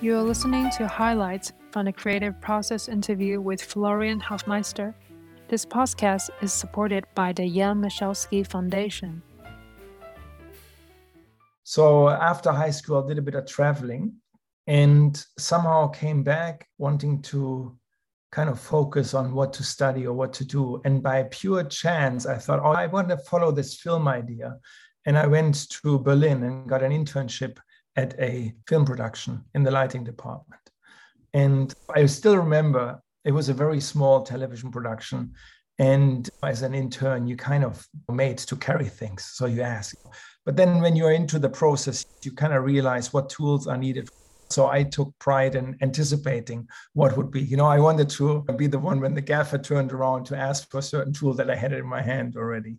You are listening to highlights from the creative process interview with Florian Hoffmeister. This podcast is supported by the Jan Michalski Foundation. So after high school, I did a bit of traveling and somehow came back wanting to kind of focus on what to study or what to do. And by pure chance, I thought, oh, I want to follow this film idea. And I went to Berlin and got an internship at a film production in the lighting department. And I still remember it was a very small television production. And as an intern, you kind of made to carry things. So you ask. But then when you're into the process, you kind of realize what tools are needed so I took pride in anticipating what would be. You know, I wanted to be the one when the gaffer turned around to ask for a certain tool that I had in my hand already.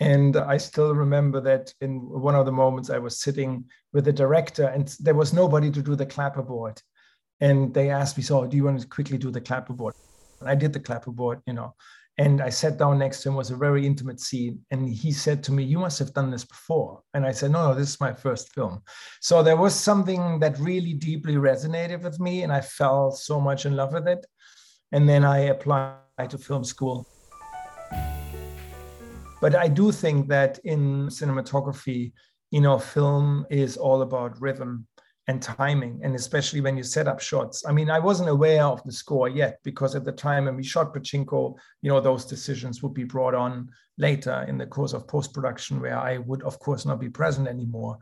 And I still remember that in one of the moments I was sitting with the director and there was nobody to do the clapperboard. And they asked me, So, do you want to quickly do the clapperboard? And I did the clapperboard, you know. And I sat down next to him, was a very intimate scene. And he said to me, You must have done this before. And I said, No, no, this is my first film. So there was something that really deeply resonated with me. And I fell so much in love with it. And then I applied to film school. But I do think that in cinematography, you know, film is all about rhythm and timing, and especially when you set up shots. I mean, I wasn't aware of the score yet because at the time when we shot Pachinko, you know, those decisions would be brought on later in the course of post production, where I would, of course, not be present anymore.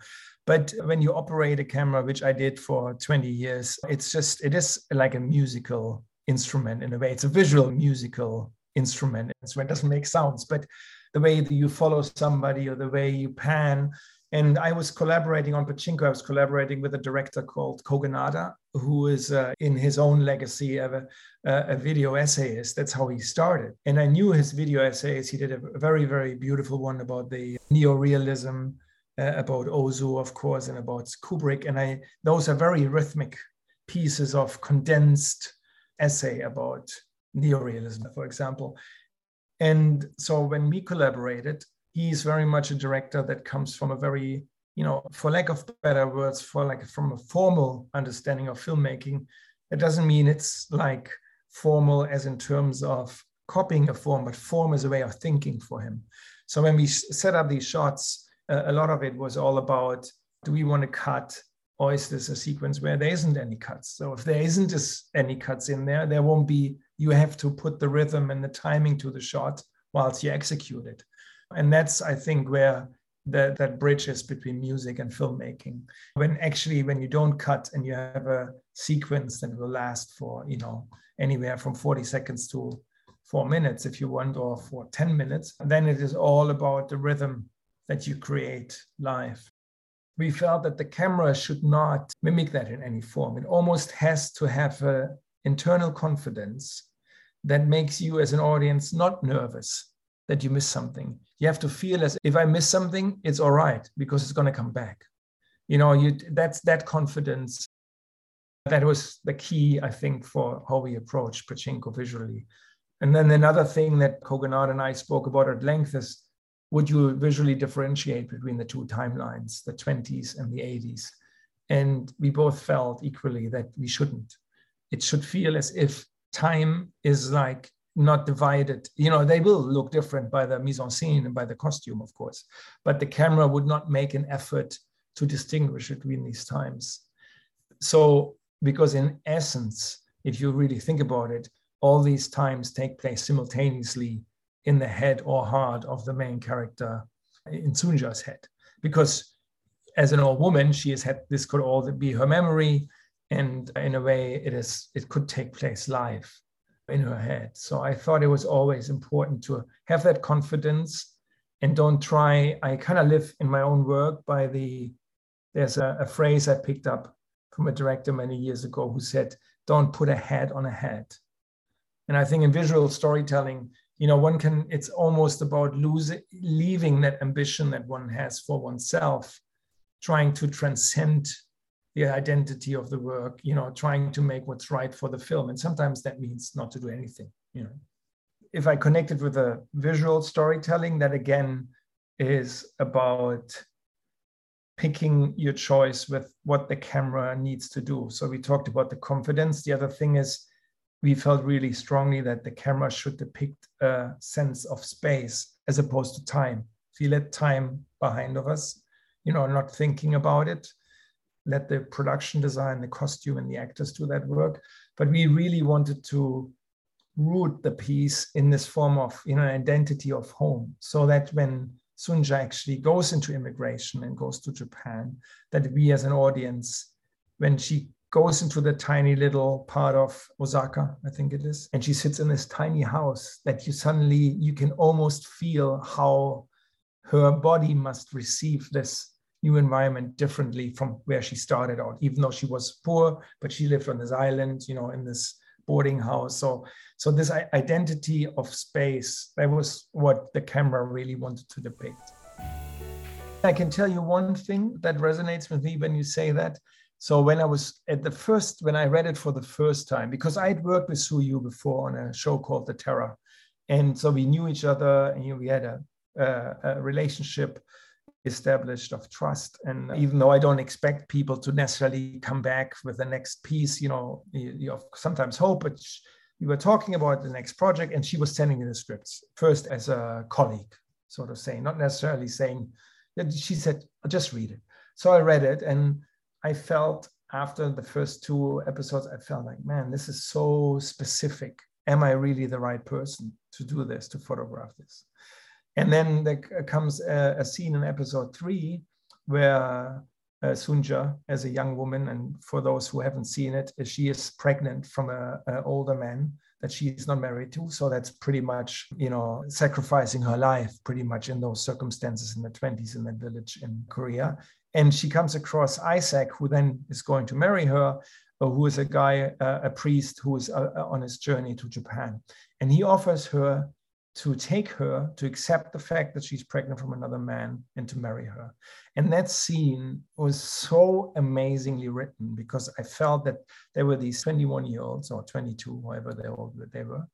But when you operate a camera, which I did for 20 years, it's just, it is like a musical instrument in a way. It's a visual musical instrument. So it doesn't make sounds, but the way that you follow somebody or the way you pan and I was collaborating on Pachinko. I was collaborating with a director called Kogonada, who is uh, in his own legacy of a, a, video essayist. That's how he started. And I knew his video essays. He did a very, very beautiful one about the neorealism, uh, about Ozu, of course, and about Kubrick. And I those are very rhythmic pieces of condensed essay about neorealism, for example. And so when we collaborated, he's very much a director that comes from a very you know for lack of better words for like from a formal understanding of filmmaking it doesn't mean it's like formal as in terms of copying a form but form is a way of thinking for him. So when we set up these shots a lot of it was all about do we want to cut or is this a sequence where there isn't any cuts? So if there isn't any cuts in there there won't be you have to put the rhythm and the timing to the shot whilst you execute it and that's, I think, where the, that bridge is between music and filmmaking. When actually, when you don't cut and you have a sequence that will last for, you know, anywhere from 40 seconds to four minutes, if you want, or for 10 minutes, then it is all about the rhythm that you create live. We felt that the camera should not mimic that in any form. It almost has to have an internal confidence that makes you, as an audience, not nervous that you miss something. You have to feel as if I miss something, it's all right because it's going to come back. You know, you that's that confidence. That was the key, I think, for how we approach Pachinko visually. And then another thing that Kogonada and I spoke about at length is would you visually differentiate between the two timelines, the 20s and the 80s? And we both felt equally that we shouldn't. It should feel as if time is like not divided. You know, they will look different by the mise en scene and by the costume, of course, but the camera would not make an effort to distinguish between these times. So, because in essence, if you really think about it, all these times take place simultaneously in the head or heart of the main character in Sunja's head. Because as an old woman, she has had this could all be her memory, and in a way, it is it could take place live in her head. So I thought it was always important to have that confidence and don't try. I kind of live in my own work by the, there's a, a, phrase I picked up from a director many years ago who said, don't put a head on a head. And I think in visual storytelling, you know, one can, it's almost about losing, leaving that ambition that one has for oneself, trying to transcend the identity of the work, you know, trying to make what's right for the film. And sometimes that means not to do anything, you know. If I connect it with a visual storytelling, that again is about picking your choice with what the camera needs to do. So we talked about the confidence. The other thing is we felt really strongly that the camera should depict a sense of space as opposed to time. You let time behind of us, you know, not thinking about it, let the production design, the costume, and the actors do that work. But we really wanted to root the piece in this form of you know identity of home, so that when Sunja actually goes into immigration and goes to Japan, that we as an audience, when she goes into the tiny little part of Osaka, I think it is, and she sits in this tiny house, that you suddenly you can almost feel how her body must receive this new environment differently from where she started out, even though she was poor, but she lived on this island, you know, in this boarding house. So, so this identity of space, that was what the camera really wanted to depict. I can tell you one thing that resonates with me when you say that. So when I was at the first, when I read it for the first time, because I had worked with Soo Hugh before on a show called The Terror, and so we knew each other, and we had a, a, a relationship established of trust. And uh, even though I don't expect people to necessarily come back with the next piece, you know, you, you sometimes hope, but we were talking about the next project, and she was sending me the scripts first as a colleague, sort of saying, not necessarily saying. She said, "Just read it." So I read it, and I felt after the first two episodes, I felt like, man, this is so specific. Am I really the right person to do this, to photograph this? And then there comes a, a scene in episode three where uh, Sunja, as a young woman, and for those who haven't seen it, she is pregnant from a, a older man that she's not married to. So that's pretty much, you know, sacrificing her life pretty much in those circumstances in the 20s in that village in Korea. And she comes across Isaac, who then is going to marry her, uh, who is a guy, uh, a priest who is uh, on his journey to Japan. And he offers her to take her to accept the fact that she's pregnant from another man and to marry her. And that scene was so amazingly written because I felt that there were these 21 year olds or 22, however they, they were,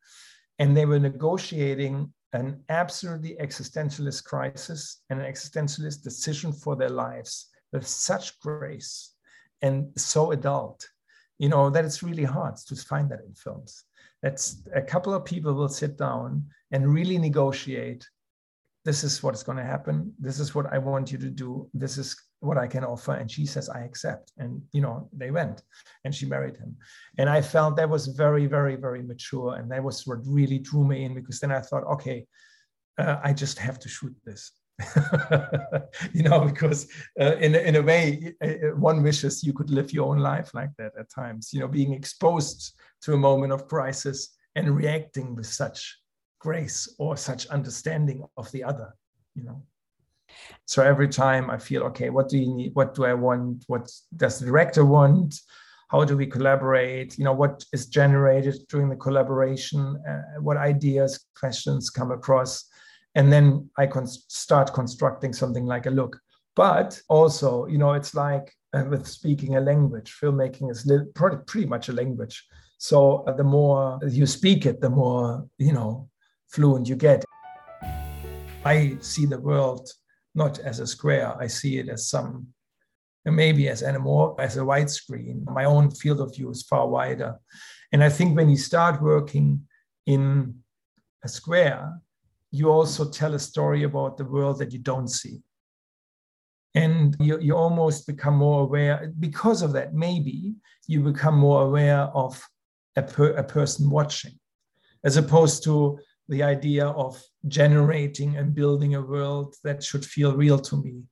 and they were negotiating an absolutely existentialist crisis and an existentialist decision for their lives with such grace and so adult, you know, that it's really hard to find that in films. That's a couple of people will sit down and really negotiate. This is what's going to happen. This is what I want you to do. This is what I can offer. And she says, I accept. And, you know, they went and she married him. And I felt that was very, very, very mature. And that was what really drew me in because then I thought, okay, uh, I just have to shoot this. you know, because uh, in, in a way, one wishes you could live your own life like that at times, you know, being exposed to a moment of crisis and reacting with such grace or such understanding of the other, you know. So every time I feel, okay, what do you need? What do I want? What does the director want? How do we collaborate? You know, what is generated during the collaboration? Uh, what ideas, questions come across? And then I can start constructing something like a look. But also, you know, it's like uh, with speaking a language, filmmaking is li- pretty much a language. So uh, the more you speak it, the more, you know, fluent you get. I see the world not as a square, I see it as some, maybe as an more as a wide screen. My own field of view is far wider. And I think when you start working in a square, you also tell a story about the world that you don't see. And you, you almost become more aware, because of that, maybe you become more aware of a, per, a person watching, as opposed to the idea of generating and building a world that should feel real to me.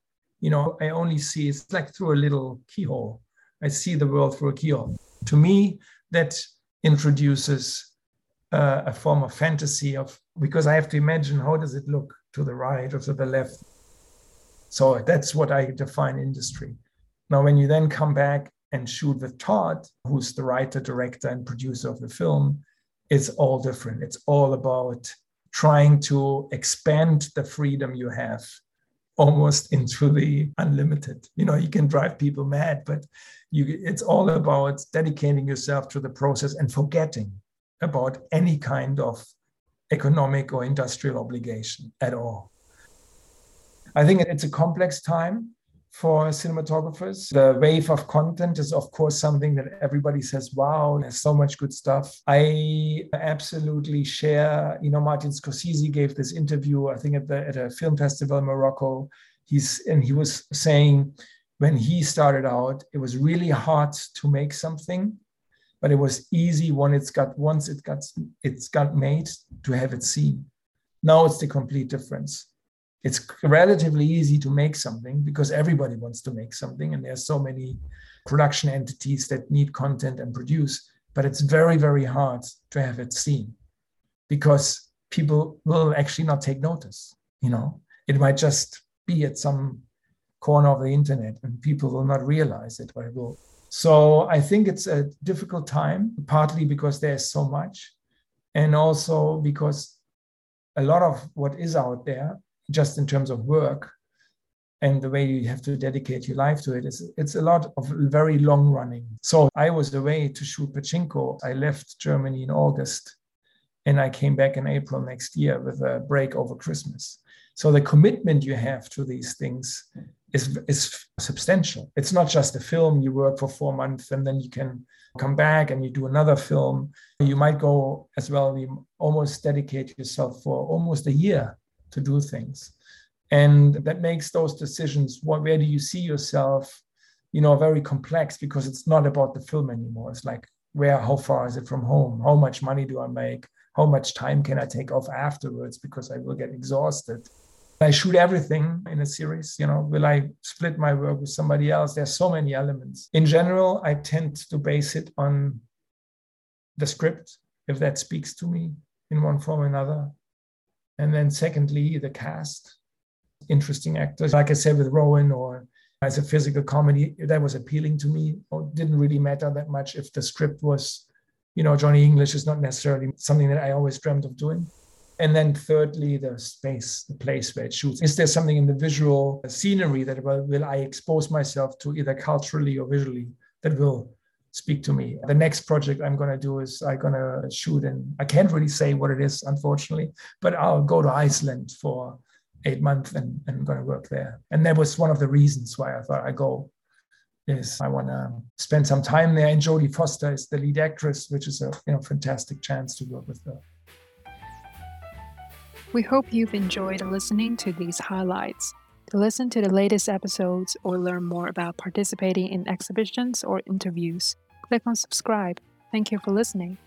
You know, I only see it's like through a little keyhole. I see the world through a keyhole. To me, that introduces uh, a form of fantasy of because I have to imagine how does it look to the right or to the left. So that's what I define industry. Now, when you then come back and shoot with Todd, who's the writer, director, and producer of the film, it's all different. It's all about trying to expand the freedom you have almost into the unlimited. You know, you can drive people mad, but you, it's all about dedicating yourself to the process and forgetting about any kind of economic or industrial obligation at all. I think it's a complex time for cinematographers. The wave of content is, of course, something that everybody says, wow, there's so much good stuff. I absolutely share, you know, Martin Scorsese gave this interview, I think at, the, at a film festival in Morocco. He's, and he was saying when he started out, it was really hard to make something, but it was easy when it's got, once it got, it's got made to have it seen. Now it's the complete difference it's relatively easy to make something because everybody wants to make something and there's so many production entities that need content and produce but it's very very hard to have it seen because people will actually not take notice you know? It might just be at some corner of the internet and people will not realize it but it will. So i think it's a difficult time partly because there's so much and also because a lot of what is out there just in terms of work and the way you have to dedicate your life to it it's, it's a lot of very long running. So i was away to shoot pachinko i left germany in august and i came back in april next year with a break over christmas. So the commitment you have to these things is, is substantial. It's not just a film. You work for four months and then you can come back and you do another film. You might go as well. You almost dedicate yourself for almost a year to do things and that makes those decisions what where do you see yourself you know very complex because it's not about the film anymore it's like where how far is it from home how much money do i make how much time can i take off afterwards because i will get exhausted I shoot everything in a series, you know, will I split my work with somebody else? There's so many elements. In general, I tend to base it on the script, if that speaks to me in one form or another. And then secondly, the cast, interesting actors. Like I said with Rowan or as a physical comedy, that was appealing to me. It didn't really matter that much if the script was, you know, Johnny English is not necessarily something that I always dreamt of doing. And then thirdly, the space, the place where it shoots. Is there something in the visual scenery that will, will I expose myself to either culturally or visually that will speak to me. The next project I'm going to do is I'm going to shoot, and I can't really say what it is, unfortunately, but I'll go to Iceland for eight months and, and I'm going to work there. And that was one of the reasons why I thought I go. Is I want to spend some time there, and Jodie Foster is the lead actress, which is a you know fantastic chance to work with her. We hope you've enjoyed listening to these highlights. To listen to the latest episodes or learn more about participating in exhibitions or interviews, click on subscribe. Thank you for listening.